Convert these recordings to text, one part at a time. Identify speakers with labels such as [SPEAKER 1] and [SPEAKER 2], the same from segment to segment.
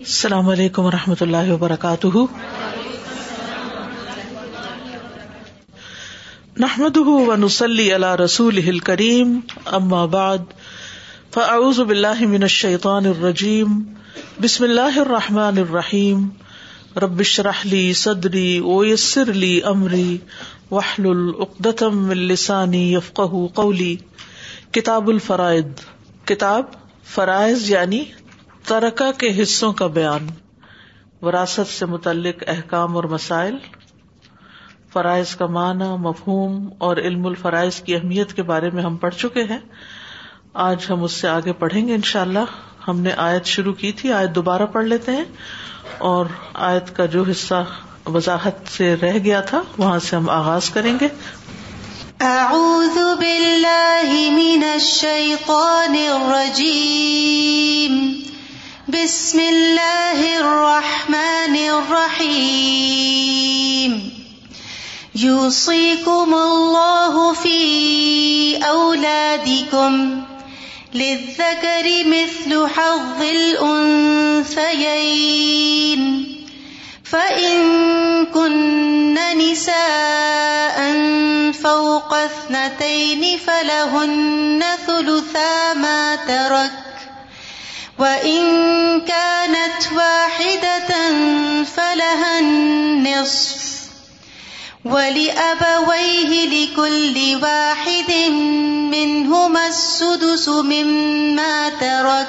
[SPEAKER 1] السلام علیکم و رحمۃ اللہ وبرکاتہ۔ نحمد ونسلی علی رسول کریم اما بعد، فاعوذ باللہ من الشیطان الرجیم، بسم اللہ الرحمٰن الرحیم۔ ربش رحلی صدری اویسر علی عمری وحل العقدم السانی یفق قولی۔ کتاب الفرائد کتاب فرائض یعنی ترکہ کے حصوں کا بیان۔ وراثت سے متعلق احکام اور مسائل۔ فرائض کا معنی، مفہوم اور علم الفرائض کی اہمیت کے بارے میں ہم پڑھ چکے ہیں۔ آج ہم اس سے آگے پڑھیں گے ان شاء اللہ ہم نے آیت شروع کی تھی، آیت دوبارہ پڑھ لیتے ہیں۔ اور آیت کا جو حصہ وضاحت سے رہ گیا تھا، وہاں سے ہم آغاز کریں گے۔
[SPEAKER 2] اعوذ باللہ من الشیطان الرجیم بسم اللہ الرحمن الرحیم یوصیکم اللہ فی اولادکم للذکر مثل حظ الانثیین فإن كن نساء فوق اثنتين فلهن ثلثا ما ترك وَإِن كَانَتْ وَاحِدَةً فَلَهَا النِّصْفُ وَلِأَبَوَيْهِ لِكُلِّ وَاحِدٍ مِّنْهُمَا السُّدُسُ مِمَّا تَرَكَ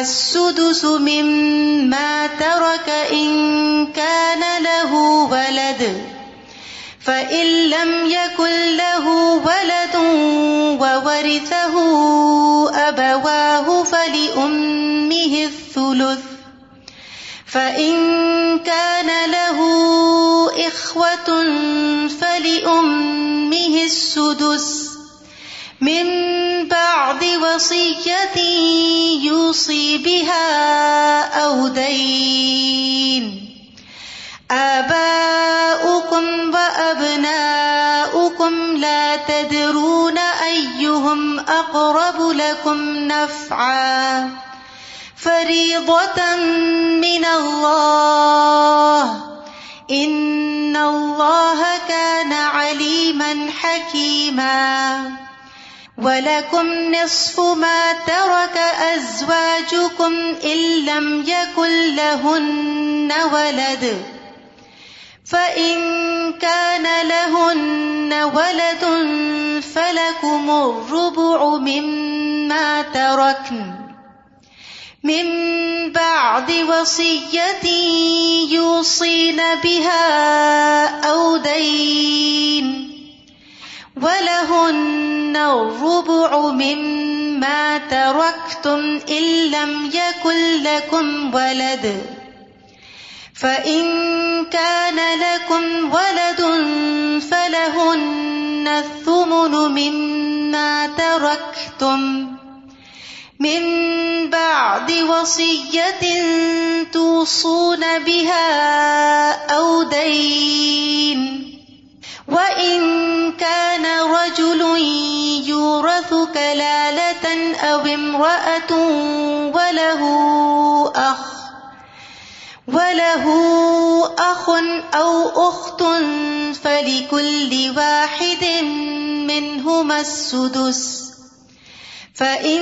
[SPEAKER 2] السُّدُسُ مِمَّا تَرَكَ إِن كَانَ لَهُ وَلَدٌ فَإِن لَّمْ يَكُن لَّهُ وَلَدٌ وَوَرِثَهُ أَبَوَاهُ فَلِأُمِّهِ الثُّلُثُ فَإِن كَانَ لَهُ إِخْوَةٌ فَلِأُمِّهِ السُّدُسُ من بعد وصية يوصي بها أو دين آباؤكم أيهم أقرب لكم نفعا فريضة من الله إن الله كان عليما حكيما ولكم نصف ما ترك أزواجكم إن لم يكن لهن ولد فَإِن كَانَ لَهُنَّ وَلَدٌ فَلَكُمُ الرُّبُعُ مِمَّا تَرَكْنَ مِن بَعْدِ وَصِيَّةٍ يُوصِينَ بِهَا أَوْ دَيْنٍ وَلَهُنَّ الرُّبُعُ مِمَّا تَرَكْتُمْ إِن لَّمْ يَكُن لَّكُمْ وَلَدٌ فَإِن كَانَ لَكُمْ وَلَدٌ فَلَهُنَّ الثُّمُنُ مِمَّا تَرَكْتُمْ مِن بَعْدِ وَصِيَّةٍ تُوصُونَ بِهَا أَوْ دَيْنٍ وَإِن كَانَ رَجُلٌ يُورَثُ كَلَالَةً أَوْ امْرَأَةٌ وَلَهُ وَلَهُ أَخٌ أَوْ أُخْتٌ فَلِكُلِّ وَاحِدٍ مِّنْهُمَا السُّدُسُ فَإِن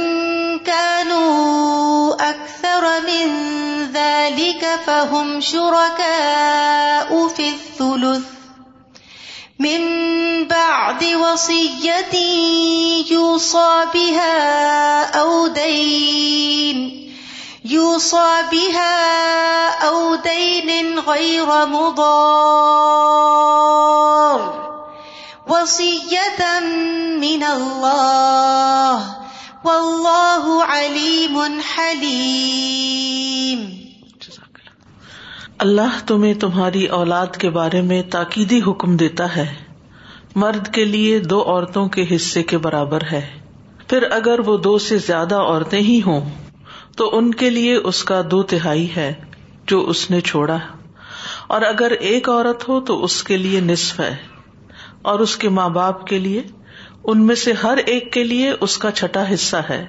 [SPEAKER 2] كَانُوا أَكْثَرَ مِن ذَلِكَ فَهُمْ شُرَكَاءُ فِي الثُّلُثِ من بعد وصية يوصى بها أو دين يوصى بها أو دين غير مضار. وصية من الله. والله عليم حليم.
[SPEAKER 1] اللہ تمہیں تمہاری اولاد کے بارے میں تاکیدی حکم دیتا ہے۔ مرد کے لیے دو عورتوں کے حصے کے برابر ہے۔ پھر اگر وہ دو سے زیادہ عورتیں ہی ہوں تو ان کے لیے اس کا دو تہائی ہے جو اس نے چھوڑا۔ اور اگر ایک عورت ہو تو اس کے لیے نصف ہے۔ اور اس کے ماں باپ کے لیے، ان میں سے ہر ایک کے لیے اس کا چھٹا حصہ ہے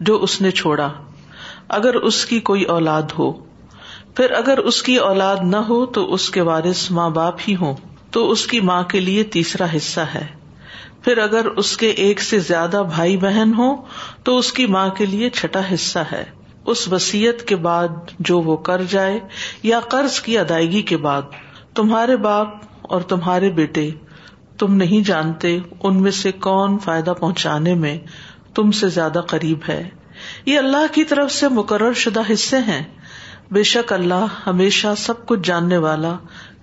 [SPEAKER 1] جو اس نے چھوڑا۔ اگر اس کی کوئی اولاد ہو، پھر اگر اس کی اولاد نہ ہو تو اس کے وارث ماں باپ ہی ہوں۔ تو اس کی ماں کے لیے تیسرا حصہ ہے۔ پھر اگر اس کے ایک سے زیادہ بھائی بہن ہو تو اس کی ماں کے لیے چھٹا حصہ ہے۔ اس وسیعت کے بعد جو وہ کر جائے یا قرض کی ادائیگی کے بعد، تمہارے باپ اور تمہارے بیٹے، تم نہیں جانتے ان میں سے کون فائدہ پہنچانے میں تم سے زیادہ قریب ہے۔ یہ اللہ کی طرف سے مقرر شدہ حصے ہیں۔ بے شک اللہ ہمیشہ سب کچھ جاننے والا،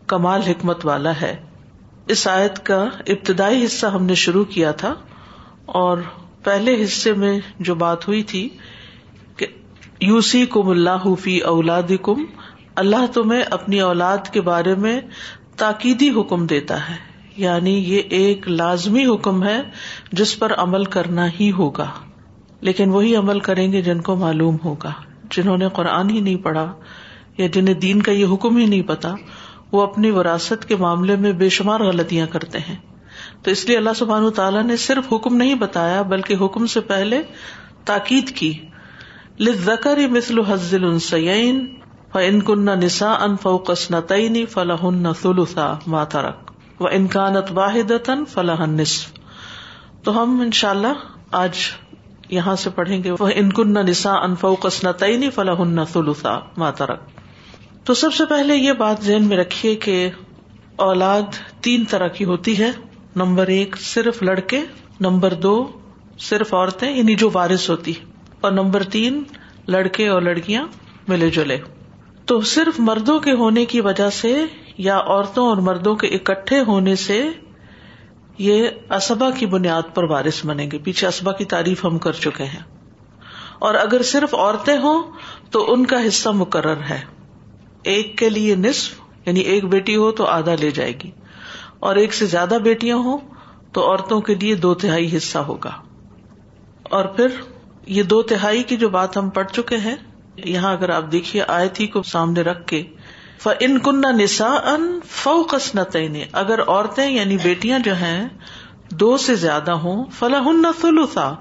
[SPEAKER 1] کمال حکمت والا ہے۔ اس آیت کا ابتدائی حصہ ہم نے شروع کیا تھا اور پہلے حصے میں جو بات ہوئی تھی کہ یوسی کم اللہ فی اولاد کم اللہ تمہیں اپنی اولاد کے بارے میں تاکیدی حکم دیتا ہے یعنی یہ ایک لازمی حکم ہے جس پر عمل کرنا ہی ہوگا، لیکن وہی عمل کریں گے جن کو معلوم ہوگا، جنہوں نے قرآن ہی نہیں پڑھا یا جنہیں دین کا یہ حکم ہی نہیں پتا۔ وہ اپنی وراثت کے معاملے میں بے شمار غلطیاں کرتے ہیں۔ تو اس لیے اللہ سبحان تعالیٰ نے صرف حکم نہیں بتایا، بلکہ حکم سے پہلے تاکید کی۔ لکر مثل حزل السین ان کن نسا ان فوکس نہ تعینی فلاح ثلثا ماترک و انکانت واحد فلاح نصف تو ہم ان شاء اللہ آج یہاں سے پڑھیں گے۔ وہ انکن نسا ان فوکس نہ تعینی فلاح ثلثا ماترک تو سب سے پہلے یہ بات ذہن میں رکھیے کہ اولاد تین طرح کی ہوتی ہے۔ نمبر ایک صرف لڑکے، نمبر دو صرف عورتیں یعنی جو وارث ہوتی۔ اور نمبر تین لڑکے اور لڑکیاں ملے جلے۔ تو صرف مردوں کے ہونے کی وجہ سے یا عورتوں اور مردوں کے اکٹھے ہونے سے یہ اسبا کی بنیاد پر وارث بنیں گے۔ پیچھے اسبا کی تعریف ہم کر چکے ہیں۔ اور اگر صرف عورتیں ہوں تو ان کا حصہ مقرر ہے۔ ایک کے لیے نصف یعنی ایک بیٹی ہو تو آدھا لے جائے گی۔ اور ایک سے زیادہ بیٹیاں ہوں تو عورتوں کے لیے دو تہائی حصہ ہوگا۔ اور پھر یہ دو تہائی کی جو بات ہم پڑھ چکے ہیں، یہاں اگر آپ دیکھیے آئے تھی کو سامنے رکھ کے ان کن نسا ان فوکس نہ اگر عورتیں یعنی بیٹیاں جو ہیں دو سے زیادہ ہوں فلاح نہ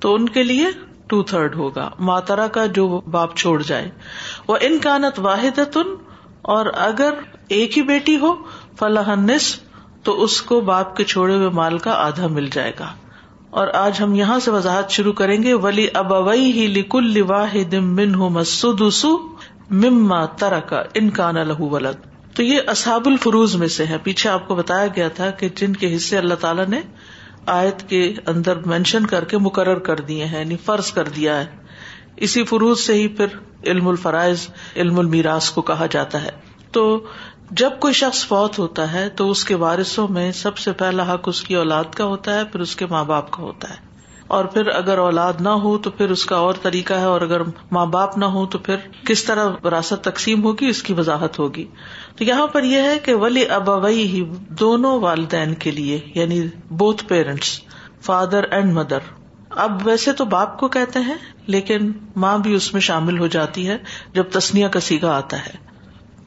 [SPEAKER 1] تو ان کے لیے ٹو تھرڈ ہوگا۔ ماترا کا جو باپ چھوڑ جائے۔ وہ انکانت واحد اور اگر ایک ہی بیٹی ہو، فلاح نصف تو اس کو باپ کے چھوڑے ہوئے مال کا آدھا مل جائے گا۔ اور آج ہم یہاں سے وضاحت شروع کریں گے، ولی ابوئی ہی لکل واحد من ہو مسدسو مما ترکا انکان لہو ولد۔ تو یہ اصحاب الفروز میں سے ہے۔ پیچھے آپ کو بتایا گیا تھا کہ جن کے حصے اللہ تعالیٰ نے آیت کے اندر مینشن کر کے مقرر کر دیے ہیں یعنی فرض کر دیا ہے۔ اسی فروز سے ہی پھر علم الفرائض، علم المیراث کو کہا جاتا ہے۔ تو جب کوئی شخص فوت ہوتا ہے تو اس کے وارثوں میں سب سے پہلا حق اس کی اولاد کا ہوتا ہے، پھر اس کے ماں باپ کا ہوتا ہے۔ اور پھر اگر اولاد نہ ہو تو پھر اس کا اور طریقہ ہے اور اگر ماں باپ نہ ہو تو پھر کس طرح وراثت تقسیم ہوگی اس کی وضاحت ہوگی۔ تو یہاں پر یہ ہے کہ ولی ابوئی ہی دونوں والدین کے لیے یعنی both parents father and mother اب ویسے تو باپ کو کہتے ہیں، لیکن ماں بھی اس میں شامل ہو جاتی ہے جب تسنیا کا سیگا آتا ہے۔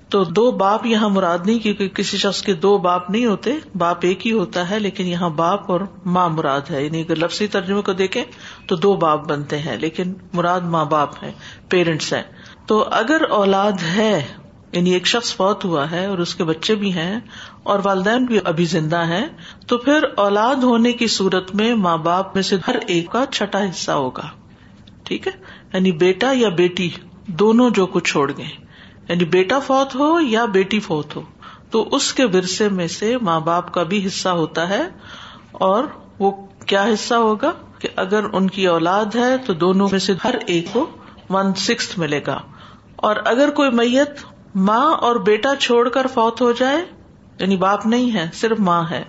[SPEAKER 1] تو دو باپ یہاں مراد نہیں، کیونکہ کسی شخص کے دو باپ نہیں ہوتے، باپ ایک ہی ہوتا ہے، لیکن یہاں باپ اور ماں مراد ہے۔ یعنی اگر لفظی ترجمے کو دیکھیں تو دو باپ بنتے ہیں، لیکن مراد ماں باپ ہے پیرنٹس ہیں۔ تو اگر اولاد ہے یعنی ایک شخص فوت ہوا ہے اور اس کے بچے بھی ہیں اور والدین بھی ابھی زندہ ہیں، تو پھر اولاد ہونے کی صورت میں ماں باپ میں سے ہر ایک کا چھٹا حصہ ہوگا۔ ٹھیک ہے؟ یعنی بیٹا یا بیٹی دونوں جو کچھ چھوڑ گئے۔ یعنی بیٹا فوت ہو یا بیٹی فوت ہو، تو اس کے ورثے میں سے ماں باپ کا بھی حصہ ہوتا ہے، اور وہ کیا حصہ ہوگا؟ کہ اگر ان کی اولاد ہے تو دونوں میں سے ہر ایک کو ون سکس ملے گا۔ اور اگر کوئی میت ماں اور بیٹا چھوڑ کر فوت ہو جائے یعنی باپ نہیں ہے، صرف ماں ہے،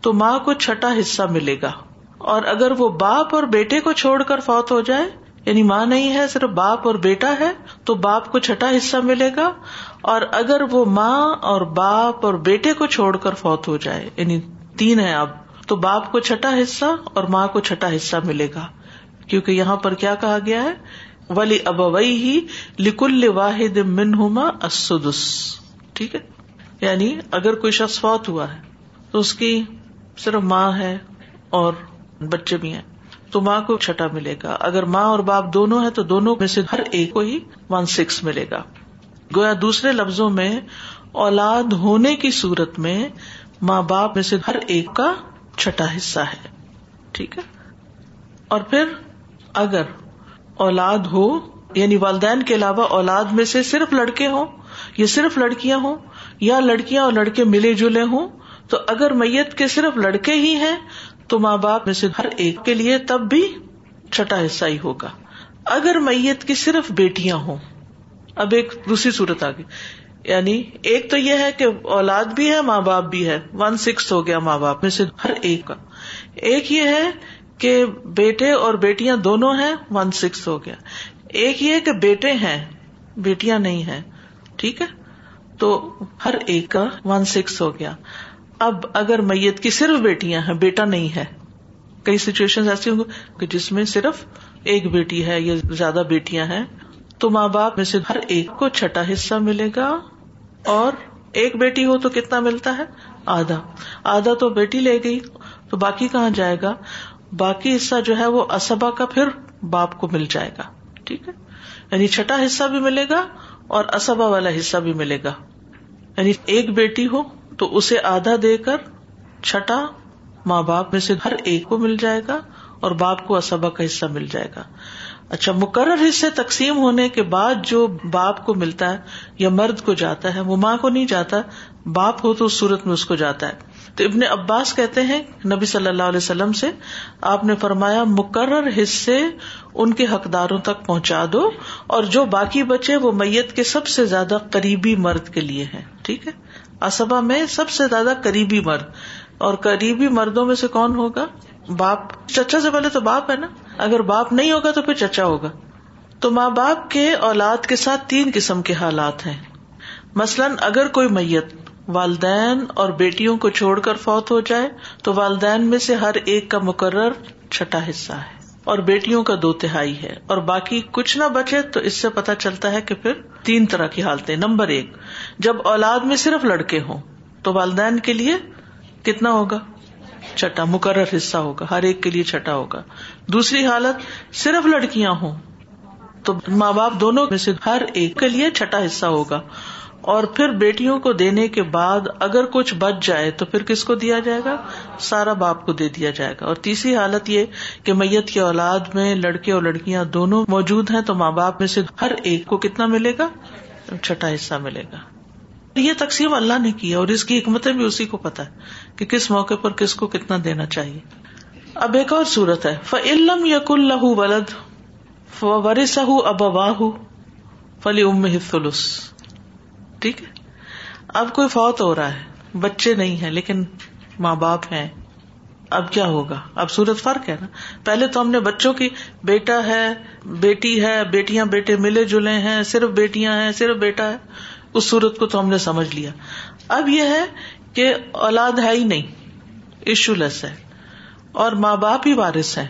[SPEAKER 1] تو ماں کو چھٹا حصہ ملے گا۔ اور اگر وہ باپ اور بیٹے کو چھوڑ کر فوت ہو جائے یعنی ماں نہیں ہے، صرف باپ اور بیٹا ہے، تو باپ کو چھٹا حصہ ملے گا۔ اور اگر وہ ماں اور باپ اور بیٹے کو چھوڑ کر فوت ہو جائے یعنی تین ہے اب، تو باپ کو چھٹا حصہ اور ماں کو چھٹا حصہ ملے گا۔ کیونکہ یہاں پر کیا کہا گیا ہے؟ ولی ابوئی ہی لکل واحد من ہوما اسدس ٹھیک ہے؟ یعنی اگر کوئی شخص فوت ہوا ہے، تو اس کی صرف ماں ہے اور بچے بھی ہیں۔ تو ماں کو چھٹا ملے گا۔ اگر ماں اور باپ دونوں ہیں تو دونوں میں سے ہر ایک کو ہی ون سکس ملے گا۔ گویا دوسرے لفظوں میں اولاد ہونے کی صورت میں ماں باپ میں سے ہر ایک کا چھٹا حصہ ہے۔ ٹھیک ہے؟ اور پھر اگر اولاد ہو یعنی والدین کے علاوہ اولاد میں سے صرف لڑکے ہوں یا صرف لڑکیاں ہوں یا لڑکیاں اور لڑکے ملے جلے ہوں، تو اگر میت کے صرف لڑکے ہی ہیں تو ماں باپ میں سے ہر ایک کے لیے تب بھی چھٹا حصہ ہی ہوگا۔ اگر میت کی صرف بیٹیاں ہوں۔ اب ایک دوسری صورت آ گئی یعنی ایک تو یہ ہے کہ اولاد بھی ہے، ماں باپ بھی ہے۔ ون سکس ہو گیا ماں باپ میں سے ہر ایک کا۔ ایک یہ ہے کہ بیٹے اور بیٹیاں دونوں ہیں، ون سکس ہو گیا۔ ایک یہ کہ بیٹے ہیں، بیٹیاں نہیں ہیں۔ ٹھیک ہے؟ تو ہر ایک کا ون سکس ہو گیا۔ اب اگر میت کی صرف بیٹیاں ہیں، بیٹا نہیں ہے۔ کئی سچویشن ایسی ہوں کہ جس میں صرف ایک بیٹی ہے یا زیادہ بیٹیاں ہیں، تو ماں باپ میں سے ہر ایک کو چھٹا حصہ ملے گا۔ اور ایک بیٹی ہو تو کتنا ملتا ہے؟ آدھا۔ آدھا تو بیٹی لے گئی، تو باقی کہاں جائے گا؟ باقی حصہ جو ہے وہ اسبا کا پھر باپ کو مل جائے گا۔ ٹھیک ہے؟ یعنی چھٹا حصہ بھی ملے گا اور اسبا والا حصہ بھی ملے گا۔ یعنی ایک بیٹی ہو تو اسے آدھا دے کر چھٹا ماں باپ میں سے ہر ایک کو مل جائے گا اور باپ کو اسبا کا حصہ مل جائے گا۔ اچھا مقرر حصے تقسیم ہونے کے بعد جو باپ کو ملتا ہے یا مرد کو جاتا ہے، وہ ماں کو نہیں جاتا، باپ ہو تو اس صورت میں اس کو جاتا ہے۔ تو ابن عباس کہتے ہیں، نبی صلی اللہ علیہ وسلم سے، آپ نے فرمایا، مقرر حصے ان کے حقداروں تک پہنچا دو اور جو باقی بچے، وہ میت کے سب سے زیادہ قریبی مرد کے لیے ہیں۔ ٹھیک ہے؟ اسبا میں سب سے زیادہ قریبی مرد۔ اور قریبی مردوں میں سے کون ہوگا؟ باپ۔ چچا سے پہلے تو باپ ہے نا۔ اگر باپ نہیں ہوگا تو پھر چچا ہوگا۔ تو ماں باپ کے اولاد کے ساتھ تین قسم کے حالات ہیں۔ مثلاً اگر کوئی میت والدین اور بیٹیوں کو چھوڑ کر فوت ہو جائے، تو والدین میں سے ہر ایک کا مقرر چھٹا حصہ ہے۔ اور بیٹیوں کا دو تہائی ہے۔ اور باقی کچھ نہ بچے تو اس سے پتا چلتا ہے کہ پھر تین طرح کی حالتیں۔ نمبر ایک، جب اولاد میں صرف لڑکے ہوں تو والدین کے لیے کتنا ہوگا؟ چھٹا۔ مقرر حصہ ہوگا۔ ہر ایک کے لیے چھٹا ہوگا۔ دوسری حالت، صرف لڑکیاں ہوں تو ماں باپ دونوں میں سے ہر ایک کے لیے چھٹا حصہ ہوگا۔ اور پھر بیٹیوں کو دینے کے بعد اگر کچھ بچ جائے تو پھر کس کو دیا جائے گا؟ سارا باپ کو دے دیا جائے گا۔ اور تیسری حالت یہ کہ میت کی اولاد میں لڑکے اور لڑکیاں دونوں موجود ہیں تو ماں باپ میں سے ہر ایک کو کتنا ملے گا؟ چھٹا حصہ ملے گا۔ یہ تقسیم اللہ نے کی اور اس کی حکمتیں بھی اسی کو پتا ہے کہ کس موقع پر کس کو کتنا دینا چاہیے۔ اب ایک اور صورت ہے۔ فعلم یق اللہ ولد ورثہ اب واہ فلی ام فلس ٹھیک ہے؟ اب کوئی فوت ہو رہا ہے، بچے نہیں ہے لیکن ماں باپ ہیں۔ اب کیا ہوگا؟ اب سورت فرق ہے نا؟ پہلے تو ہم نے بچوں کی بیٹا ہے، بیٹی ہے، بیٹیاں بیٹے ملے جلے ہیں، صرف بیٹیاں ہیں، صرف بیٹا ہے۔ اس سورت کو تو ہم نے سمجھ لیا۔ اب یہ ہے کہ اولاد ہے ہی نہیں ایشو لیس ہے۔ اور ماں باپ ہی وارث ہے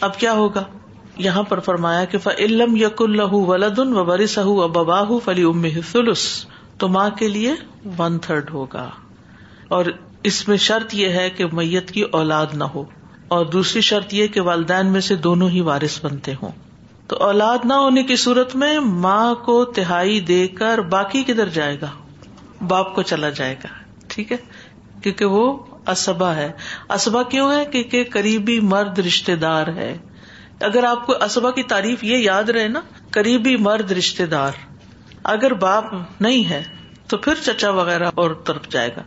[SPEAKER 1] اب کیا ہوگا؟ یہاں پر فرمایا کہ فعلم یق اللہ ولادن و برس اباہ فلی ام فلس تو ماں کے لیے ون تھرڈ ہوگا۔ اور اس میں شرط یہ ہے کہ میت کی اولاد نہ ہو۔ اور دوسری شرط یہ کہ والدین میں سے دونوں ہی وارث بنتے ہوں۔ تو اولاد نہ ہونے کی صورت میں ماں کو تہائی دے کر باقی کدھر جائے گا؟ باپ کو چلا جائے گا۔ ٹھیک ہے؟ کیونکہ وہ اسبا ہے۔ اسبا کیوں ہے؟ کیونکہ قریبی مرد رشتے دار ہے۔ اگر آپ کو اسبا کی تعریف یہ یاد رہے نا، قریبی مرد رشتے دار، اگر باپ نہیں ہے تو پھر چچا وغیرہ اور طرف جائے گا۔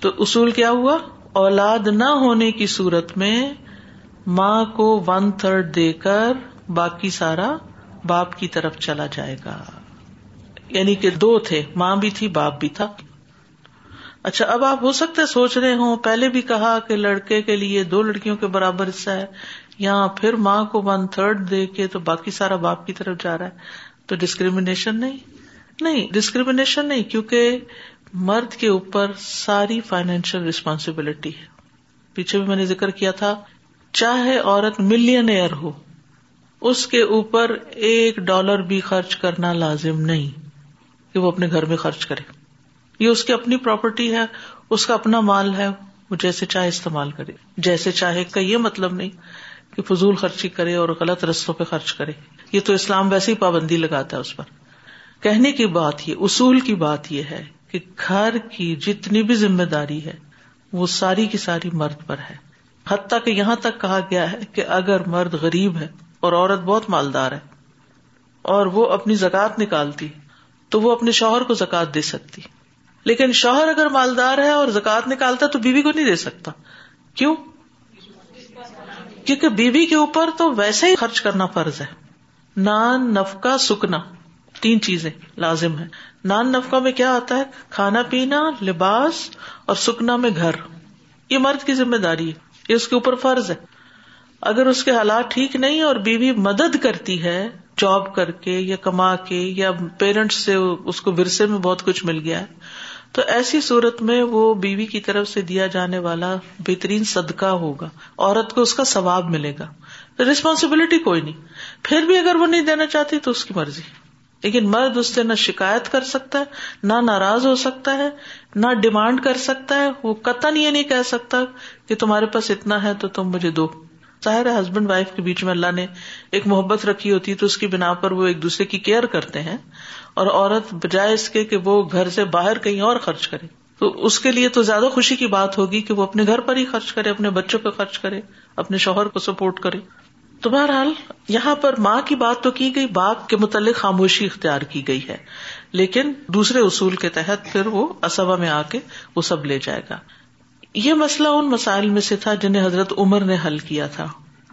[SPEAKER 1] تو اصول کیا ہوا؟ اولاد نہ ہونے کی صورت میں ماں کو ون تھرڈ دے کر باقی سارا باپ کی طرف چلا جائے گا۔ یعنی کہ دو تھے، ماں بھی تھی، باپ بھی تھا۔ اچھا اب آپ ہو سکتے سوچ رہے ہوں، پہلے بھی کہا کہ لڑکے کے لیے دو لڑکیوں کے برابر حصہ ہے یا پھر ماں کو ون تھرڈ دے کے تو باقی سارا باپ کی طرف جا رہا ہے؟ تو ڈسکریمنیشن نہیں؟ نہیں ڈسکریمنیشن نہیں، کیونکہ مرد کے اوپر ساری فائنینشیل ریسپانسبلٹی ہے۔ پیچھے بھی میں نے ذکر کیا تھا، چاہے عورت ملین ایئر ہو، اس کے اوپر ایک ڈالر بھی خرچ کرنا لازم نہیں، کہ وہ اپنے گھر میں خرچ کرے۔ یہ اس کی اپنی پراپرٹی ہے، اس کا اپنا مال ہے، وہ جیسے چاہے استعمال کرے۔ جیسے چاہے کا یہ مطلب نہیں۔ کہ فضول خرچی کرے اور غلط رستوں پہ خرچ کرے۔ یہ تو اسلام ویسے ہی پابندی لگاتا ہے اس پر۔ کہنے کی بات یہ، اصول کی بات یہ ہے کہ گھر کی جتنی بھی ذمہ داری ہے، وہ ساری کی ساری مرد پر ہے۔ حتیٰ کہ یہاں تک کہا گیا ہے کہ اگر مرد غریب ہے اور عورت بہت مالدار ہے اور وہ اپنی زکات نکالتی، تو وہ اپنے شوہر کو زکات دے سکتی۔ لیکن شوہر اگر مالدار ہے اور زکات نکالتا تو بیوی کو نہیں دے سکتا۔ کیوں؟ کیونکہ بیوی کے اوپر تو ویسے ہی خرچ کرنا فرض ہے۔ نان، نفقہ، سکنا، تین چیزیں لازم ہے نان، نفقہ میں کیا آتا ہے؟ کھانا، پینا، لباس اور سکنا میں گھر۔ یہ مرد کی ذمہ داری ہے۔ یہ اس کے اوپر فرض ہے۔ اگر اس کے حالات ٹھیک نہیں اور بیوی مدد کرتی ہے، جاب کر کے یا کما کے یا پیرنٹس سے اس کو ورثے میں بہت کچھ مل گیا ہے تو ایسی صورت میں وہ بیوی کی طرف سے دیا جانے والا بہترین صدقہ ہوگا، عورت کو اس کا ثواب ملے گا۔ ریسپانسبلٹی کوئی نہیں۔ پھر بھی اگر وہ نہیں دینا چاہتی تو اس کی مرضی۔ لیکن مرد اس سے نہ شکایت کر سکتا ہے، نہ ناراض ہو سکتا ہے، نہ ڈیمانڈ کر سکتا ہے۔ وہ قطن یہ نہیں کہہ سکتا کہ تمہارے پاس اتنا ہے تو تم مجھے دو۔ ظاہر ہے ہسبینڈ وائف کے بیچ میں اللہ نے ایک محبت رکھی ہوتی تو اس کی بنا پر وہ ایک دوسرے کی کیئر کرتے ہیں۔ اور عورت بجائے اس کے کہ وہ گھر سے باہر کہیں اور خرچ کرے۔ تو اس کے لیے تو زیادہ خوشی کی بات ہوگی کہ وہ اپنے گھر پر ہی خرچ کرے، اپنے بچوں پہ خرچ کرے، اپنے شوہر کو سپورٹ کرے۔ تو بہرحال یہاں پر ماں کی بات تو کی گئی، باپ کے متعلق خاموشی اختیار کی گئی ہے۔ لیکن دوسرے اصول کے تحت پھر وہ اسبا میں آ کے وہ سب لے جائے گا۔ یہ مسئلہ ان مسائل میں سے تھا جنہیں حضرت عمر نے حل کیا تھا۔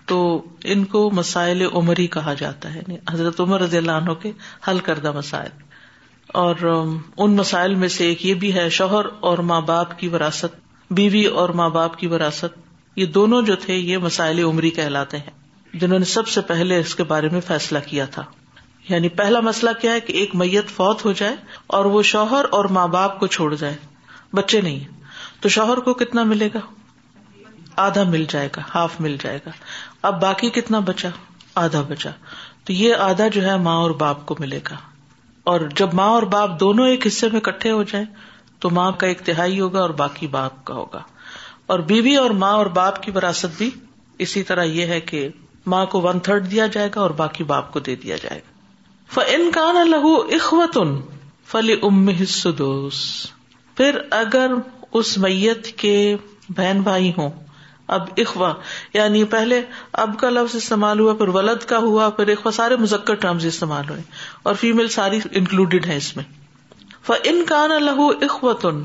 [SPEAKER 1] تو ان کو مسائل عمر ہی کہا جاتا ہے یعنی حضرت عمر رضی اللہ عنہ کے حل کردہ مسائل۔ اور ان مسائل میں سے ایک یہ بھی ہے، شوہر اور ماں باپ کی وراثت، بیوی اور ماں باپ کی وراثت، یہ دونوں جو تھے یہ مسائل عمری کہلاتے ہیں، جنہوں نے سب سے پہلے اس کے بارے میں فیصلہ کیا تھا۔ یعنی پہلا مسئلہ کیا ہے کہ ایک میت فوت ہو جائے اور وہ شوہر اور ماں باپ کو چھوڑ جائے، بچے نہیں۔ تو شوہر کو کتنا ملے گا؟ آدھا مل جائے گا، ہاف مل جائے گا۔ اب باقی کتنا بچا؟ آدھا بچا۔ تو یہ آدھا جو ہے ماں اور باپ کو ملے گا۔ اور جب ماں اور باپ دونوں ایک حصے میں کٹھے ہو جائیں، تو ماں کا ایک تہائی ہوگا اور باقی باپ کا ہوگا۔ اور بیوی اور ماں اور باپ کی وراثت بھی اسی طرح یہ ہے کہ ماں کو ون تھرڈ دیا جائے گا اور باقی باپ کو دے دیا جائے گا۔ ف انکان لہو اخوت ان فلی ام پھر اگر اس میت کے بہن بھائی ہوں اب اخوا یعنی پہلے اب کا لفظ استعمال ہوا، پھر ولد کا ہوا، پھر اخوا سارے مزکر ٹرمز استعمال ہوئے اور فیمل ساری انکلوڈیڈ ہے اس میں۔ ف انکان لہو اخوت ان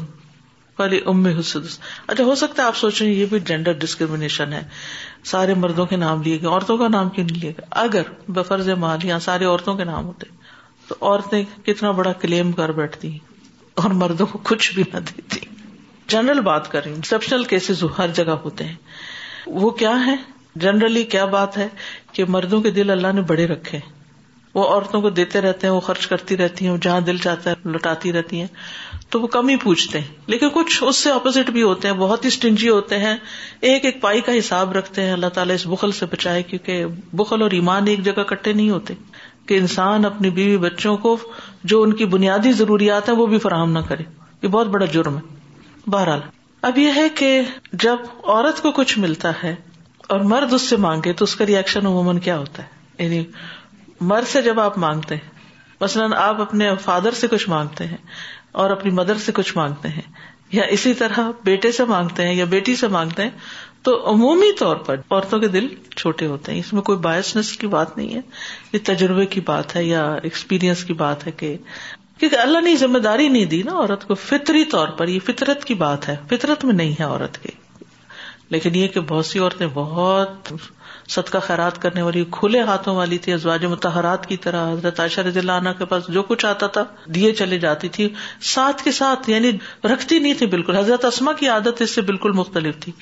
[SPEAKER 1] ام حسد اچھا ہو سکتا ہے آپ سوچیں یہ بھی جینڈر ڈسکریمنیشن ہے۔ سارے مردوں کے نام لیے گئے، عورتوں کا نام کیوں نہیں لیے گا اگر بفرز مال، یہاں سارے عورتوں کے نام ہوتے، تو عورتیں کتنا بڑا کلیم کر بیٹھتی اور مردوں کو کچھ بھی نہ دیتی۔ جنرل بات کر رہی ایکسپشنل کیسز ہر جگہ ہوتے ہیں۔ وہ کیا ہے؟ جنرلی کیا بات ہے کہ مردوں کے دل اللہ نے بڑے رکھے وہ عورتوں کو دیتے رہتے ہیں، وہ خرچ کرتی رہتی ہیں جہاں دل چاہتا ہے لٹاتی رہتی ہیں۔ تو وہ کم ہی پوچھتے ہیں۔ لیکن کچھ اس سے اپوزٹ بھی ہوتے ہیں، بہت ہی اسٹنجی ہوتے ہیں۔ ایک ایک پائی کا حساب رکھتے ہیں۔ اللہ تعالیٰ اس بخل سے بچائے، کیونکہ بخل اور ایمان ایک جگہ کٹے نہیں ہوتے۔ کہ انسان اپنی بیوی بچوں کو جو ان کی بنیادی ضروریات ہیں وہ بھی فراہم نہ کرے۔ یہ بہت بڑا جرم ہے۔ بہرحال۔ اب یہ ہے کہ جب عورت کو کچھ ملتا ہے اور مرد اس سے مانگے تو اس کا ریئیکشن عموماً کیا ہوتا ہے؟ یعنی مرد سے جب آپ مانگتے ہیں، مثلاً آپ اپنے فادر سے کچھ مانگتے ہیں اور اپنی مدر سے کچھ مانگتے ہیں، یا اسی طرح بیٹے سے مانگتے ہیں یا بیٹی سے مانگتے ہیں، تو عمومی طور پر عورتوں کے دل چھوٹے ہوتے ہیں۔ اس میں کوئی باعثنس کی بات نہیں ہے، یہ تجربے کی بات ہے یا ایکسپیرئنس کی بات ہے کہ کیونکہ اللہ نے ذمہ داری نہیں دی نا عورت کو، فطری طور پر، یہ فطرت کی بات ہے۔ فطرت میں نہیں ہے عورت کی۔ لیکن یہ کہ بہت سی عورتیں بہت صدقہ کا خیرات کرنے والی، کھلے ہاتھوں والی تھی، ازواج متحرات کی طرح۔ حضرت عائشہ رضی اللہ عنہ کے پاس جو کچھ آتا تھا، دیے چلے جاتی تھی۔ ساتھ کے ساتھ یعنی رکھتی نہیں تھی بالکل۔ حضرت اسما کی عادت اس سے بالکل مختلف تھی۔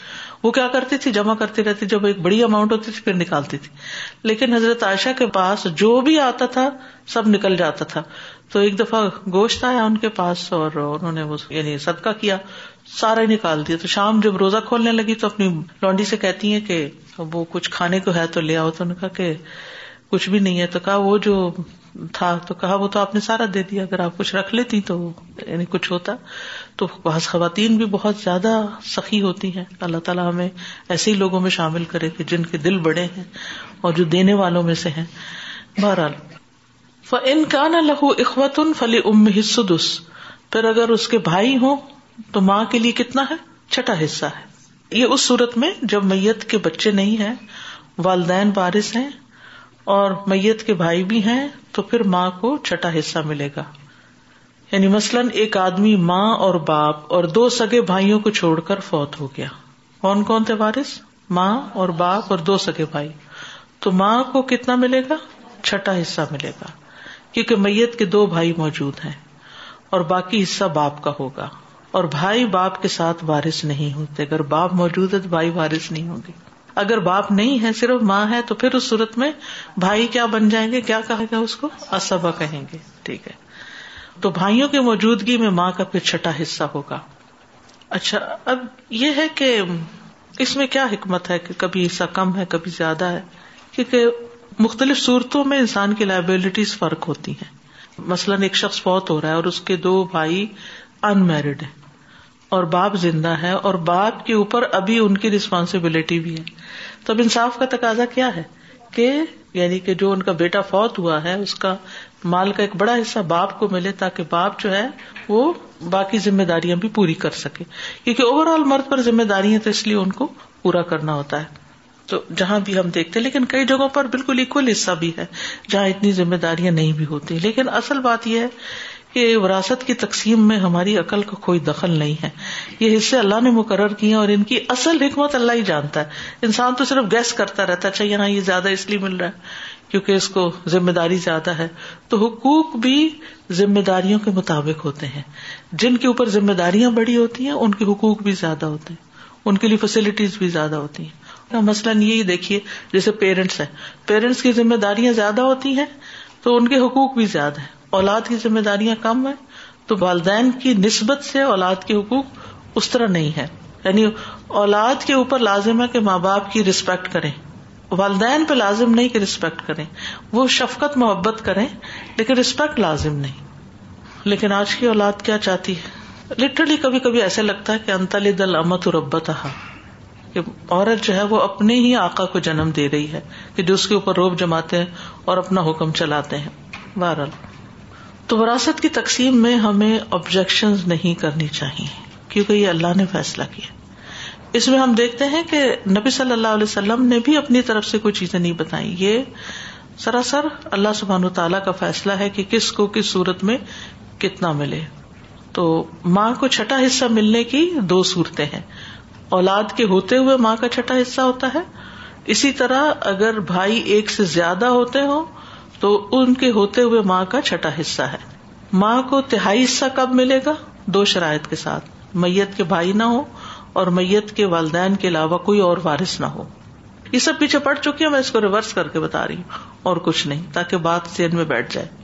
[SPEAKER 1] وہ کیا کرتی تھی؟ جمع کرتی رہتی، جب ایک بڑی اماؤنٹ ہوتی تھی، پھر نکالتی تھی۔ لیکن حضرت عائشہ کے پاس جو بھی آتا تھا، سب نکل جاتا تھا۔ تو ایک دفعہ گوشت آیا ان کے پاس اور انہوں نے وہ یعنی صدقہ کیا، سارا نکال دیا۔ تو شام جب روزہ کھولنے لگی تو اپنی لانڈی سے کہتی ہیں کہ وہ کچھ کھانے کو ہے تو لے آؤ۔ تو کہا کہ کچھ بھی نہیں ہے۔ تو کہا وہ جو تھا، تو کہا وہ تو آپ نے سارا دے دیا، اگر آپ کچھ رکھ لیتی تو یعنی کچھ ہوتا۔ تو بعض خواتین بھی بہت زیادہ سخی ہوتی ہیں۔ اللہ تعالیٰ ہمیں ایسے ہی لوگوں میں شامل کرے کہ جن کے دل بڑے ہیں اور جو دینے والوں میں سے ہیں۔ بہرحال ان کا نہ لہو اخوت ان فلی ام حصدس پھر اگر اس کے بھائی ہوں، تو ماں کے لیے کتنا ہے؟ چھٹا حصہ ہے۔ یہ اس صورت میں جب میت کے بچے نہیں ہیں، والدین بارش ہیں اور میت کے بھائی بھی ہیں، تو پھر ماں کو چھٹا حصہ ملے گا۔ یعنی مثلاً ایک آدمی ماں اور باپ اور دو سگے بھائیوں کو چھوڑ کر فوت ہو گیا۔ کون کون تھے وارث؟ ماں اور باپ اور دو سگے بھائی۔ تو ماں کو کتنا ملے گا؟ چھٹا حصہ ملے گا۔ کیونکہ میت کے دو بھائی موجود ہیں اور باقی حصہ باپ کا ہوگا اور بھائی باپ کے ساتھ وارث نہیں ہوتے۔ اگر باپ موجود ہے تو بھائی وارث نہیں ہوں گے۔ اگر باپ نہیں ہے، صرف ماں ہے، تو پھر اس صورت میں بھائی کیا بن جائیں گے؟ کیا کہے گا اس کو؟ اسبا کہیں گے۔ ٹھیک ہے۔ تو بھائیوں کی موجودگی میں ماں کا پھر چھٹا حصہ ہوگا۔ اچھا اب یہ ہے کہ اس میں کیا حکمت ہے کہ کبھی حصہ کم ہے، کبھی زیادہ ہے؟ کیونکہ مختلف صورتوں میں انسان کی لائبلٹیز فرق ہوتی ہیں۔ مثلاً ایک شخص بہت ہو رہا ہے اور اس کے دو بھائی ان میرڈ ہیں اور باپ زندہ ہے اور باپ کے اوپر ابھی ان کی ریسپانسبلٹی بھی ہے۔ تو اب انصاف کا تقاضا کیا ہے؟ کہ یعنی کہ جو ان کا بیٹا فوت ہوا ہے، اس کا مال کا ایک بڑا حصہ باپ کو ملے تاکہ باپ جو ہے وہ باقی ذمہ داریاں بھی پوری کر سکے۔ کیونکہ اوور آل مرد پر ذمہ داری تو اس لیے ان کو پورا کرنا ہوتا ہے۔ تو جہاں بھی ہم دیکھتے لیکن کئی جگہوں پر بالکل اکول حصہ بھی ہے، جہاں اتنی ذمہ داریاں نہیں بھی ہوتی۔ لیکن اصل بات یہ ہے کہ وراثت کی تقسیم میں ہماری عقل کا کوئی دخل نہیں ہے۔ یہ حصے اللہ نے مقرر کیے اور ان کی اصل حکمت اللہ ہی جانتا ہے۔ انسان تو صرف گیس کرتا رہتا ہے اچھا یہاں یہ زیادہ اس لیے مل رہا ہے کیونکہ اس کو ذمہ داری زیادہ ہے۔ تو حقوق بھی ذمہ داریوں کے مطابق ہوتے ہیں۔ جن کے اوپر ذمہ داریاں بڑی ہوتی ہیں، ان کے حقوق بھی زیادہ ہوتے ہیں۔ ان کے لیے فیسلٹیز بھی زیادہ ہوتی ہیں۔ مثلاً یہی دیکھیے، جیسے پیرنٹس ہیں۔ پیرنٹس کی ذمہ داریاں زیادہ ہوتی ہیں تو ان کے حقوق بھی زیادہ ہیں۔ اولاد کی ذمہ داریاں کم ہے تو والدین کی نسبت سے اولاد کے حقوق اس طرح نہیں ہے یعنی اولاد کے اوپر لازم ہے کہ ماں باپ کی ریسپیکٹ کریں۔ والدین پہ لازم نہیں کہ ریسپیکٹ کریں۔ وہ شفقت، محبت کریں، لیکن ریسپیکٹ لازم نہیں۔ لیکن آج کی اولاد کیا چاہتی ہے؟ لٹرلی کبھی کبھی ایسے لگتا ہے کہ انتل دل امت ربت کہ عورت جو ہے وہ اپنے ہی آقا کو جنم دے رہی ہے کہ جو اس کے اوپر روب جماتے ہیں اور اپنا حکم چلاتے ہیں۔ بہرحال، تو وراثت کی تقسیم میں ہمیں آبجیکشن نہیں کرنی چاہیے، کیونکہ یہ اللہ نے فیصلہ کیا۔ اس میں ہم دیکھتے ہیں کہ نبی صلی اللہ علیہ وسلم نے بھی اپنی طرف سے کوئی چیزیں نہیں بتائی یہ سراسر اللہ سبحان تعالیٰ کا فیصلہ ہے کہ کس کو کس صورت میں کتنا ملے۔ تو ماں کو چھٹا حصہ ملنے کی دو صورتیں ہیں۔ اولاد کے ہوتے ہوئے ماں کا چھٹا حصہ ہوتا ہے۔ اسی طرح اگر بھائی ایک سے زیادہ ہوتے ہوں تو ان کے ہوتے ہوئے ماں کا چھٹا حصہ ہے۔ ماں کو تہائی حصہ کب ملے گا؟ دو شرائط کے ساتھ۔ میت کے بھائی نہ ہو اور میت کے والدین کے علاوہ کوئی اور وارث نہ ہو۔ یہ سب پیچھے پڑ چکی ہے میں اس کو ریورس کر کے بتا رہی ہوں اور کچھ نہیں، تاکہ بات ذہن میں بیٹھ جائے۔